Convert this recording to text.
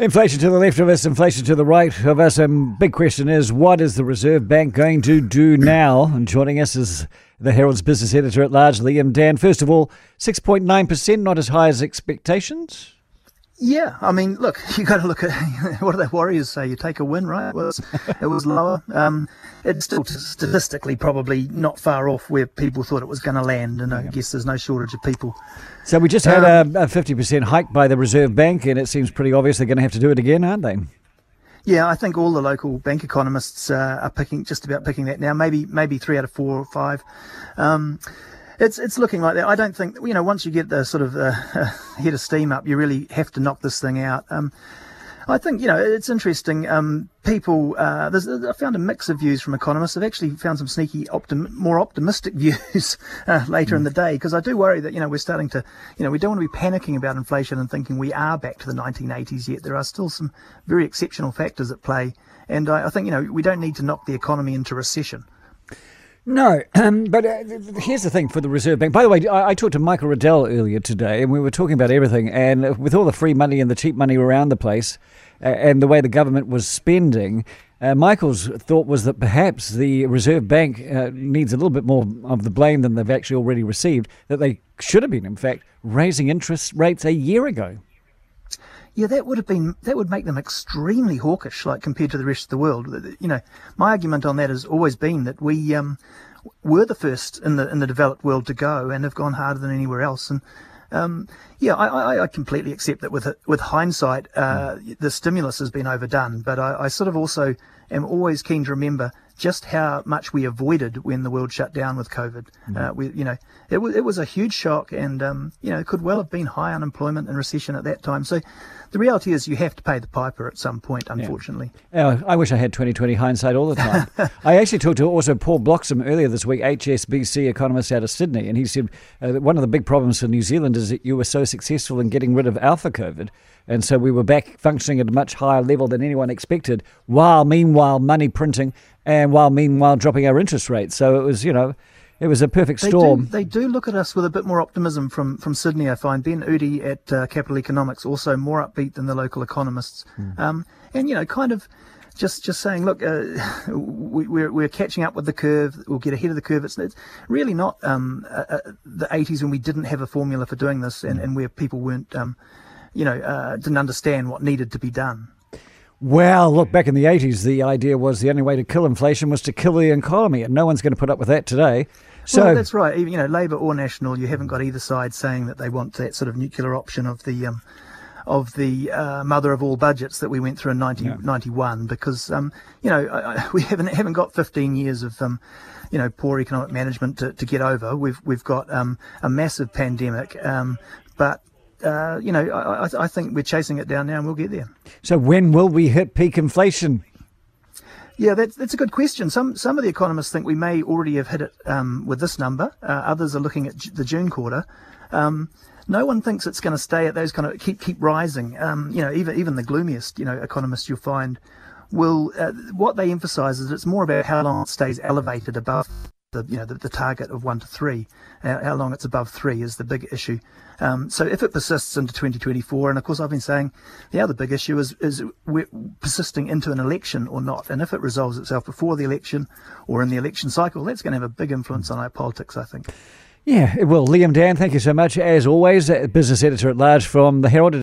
Inflation to the left of us, inflation to the right of us. And big question is, what is the Reserve Bank going to do now? And joining us is the Herald's business editor at large, Liam Dann. First of all, 6.9%, not as high as expectations? Yeah, I mean, look, you got to look at what do the Warriors say? You take a win, right? It was, it was lower. Um, it's still statistically probably not far off where people thought it was going to land, and I guess there's no shortage of people. So we just had um, a, a 50% hike by the Reserve Bank, and it seems pretty obvious they're going to have to do it again, aren't they? Yeah, I think all the local bank economists uh, are picking just about picking that now. Maybe maybe three out of four or five. Um, it's it's looking like that. I don't think you know once you get the sort of uh, head of steam up, you really have to knock this thing out. Um, I think you know it's interesting. Um, people, uh, I found a mix of views from economists. I've actually found some sneaky, optim- more optimistic views uh, later mm. in the day because I do worry that you know we're starting to, you know, we don't want to be panicking about inflation and thinking we are back to the 1980s yet. There are still some very exceptional factors at play, and I, I think you know we don't need to knock the economy into recession. No, um, but uh, here's the thing for the Reserve Bank. By the way, I, I, talked to Michael Reddell earlier today, and we were talking about everything. And with all the free money and the cheap money around the place, uh, and the way the government was spending, uh, Michael's thought was that perhaps the Reserve Bank uh, needs a little bit more of the blame than they've actually already received. That they should have been, in fact, raising interest rates a year ago. Yeah, that would have been that would make them extremely hawkish, like compared to the rest of the world. You know, my argument on that has always been that we um, were the first in the in the developed world to go and have gone harder than anywhere else. And um, yeah, I, I, completely accept that with with hindsight, uh, mm. the stimulus has been overdone. But I, I sort of also am always keen to remember just how much we avoided when the world shut down with COVID. Mm-hmm. Uh, we, you know, it was it was a huge shock, and um, you know, it could well have been high unemployment and recession at that time. So, the reality is, you have to pay the piper at some point. Unfortunately, yeah. I wish I had 2020 hindsight all the time. I actually talked to also Paul Bloxham earlier this week, HSBC economist out of Sydney, and he said uh, one of the big problems for New Zealand is that you were so successful in getting rid of alpha COVID. And so we were back functioning at a much higher level than anyone expected, while meanwhile money printing and while meanwhile dropping our interest rates. So it was, you know, it was a perfect storm. They do, they do look at us with a bit more optimism from, from Sydney, I find. Ben Udy at uh, Capital Economics, also more upbeat than the local economists. Mm. Um, and, you know, kind of just just saying, look, uh, we, are we're, we're catching up with the curve. We'll get ahead of the curve. It's, it's really not um, uh, uh the 80s when we didn't have a formula for doing this and, hmm. and where people weren't um, you know, uh, didn't understand what needed to be done. Well, look, back in the 80s, the idea was the only way to kill inflation was to kill the economy, and no one's going to put up with that today. So well, that's right. Even, you know, Labor or National, you haven't got either side saying that they want that sort of nuclear option of the um, of the uh, mother of all budgets that we went through in 1991, yeah. because um, you know I, we haven't haven't got 15 years of um, you know poor economic management to, to get over. We've we've got um, a massive pandemic, um, but uh, you know, I, I, think we're chasing it down now and we'll get there. So when will we hit peak inflation? Yeah, that's, that's a good question. Some some of the economists think we may already have hit it um, with this number. Uh, others are looking at the June quarter. Um, no one thinks it's going to stay at those kind of keep keep rising. Um, you know, even even the gloomiest you know economists you'll find will uh, what they emphasise is it's more about how long it stays elevated above the you know the, the target of one to three. Uh, how long it's above three is the big issue. Um, so if it persists into 2024, and of course I've been saying the other big issue is is persisting into an election or not, and if it resolves itself before the election or in the election cycle, that's going to have a big influence on our politics, I think. Yeah, it will. Liam Dann, thank you so much as always, business editor at large from the Herald.